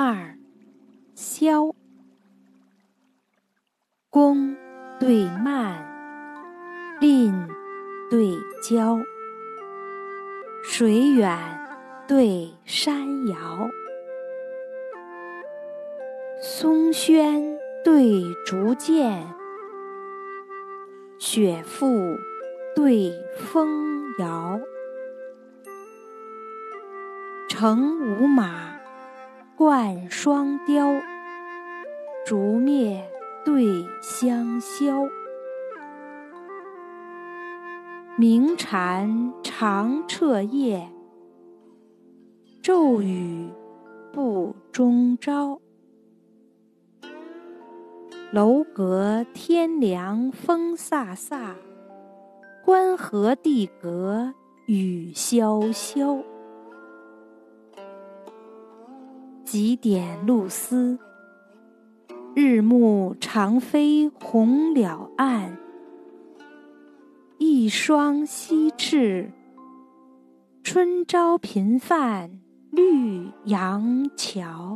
二，萧。宫对蔓，蔺对骄，水远对山遥，松轩对竹剑，雪覆对风摇。乘五马，冠双雕，烛灭对香消。鸣蝉长彻夜，骤雨不终朝。楼阁天凉风飒飒，关河地隔雨潇潇。几点露丝，日暮长飞红了岸。一双西翅，春朝频泛绿杨桥。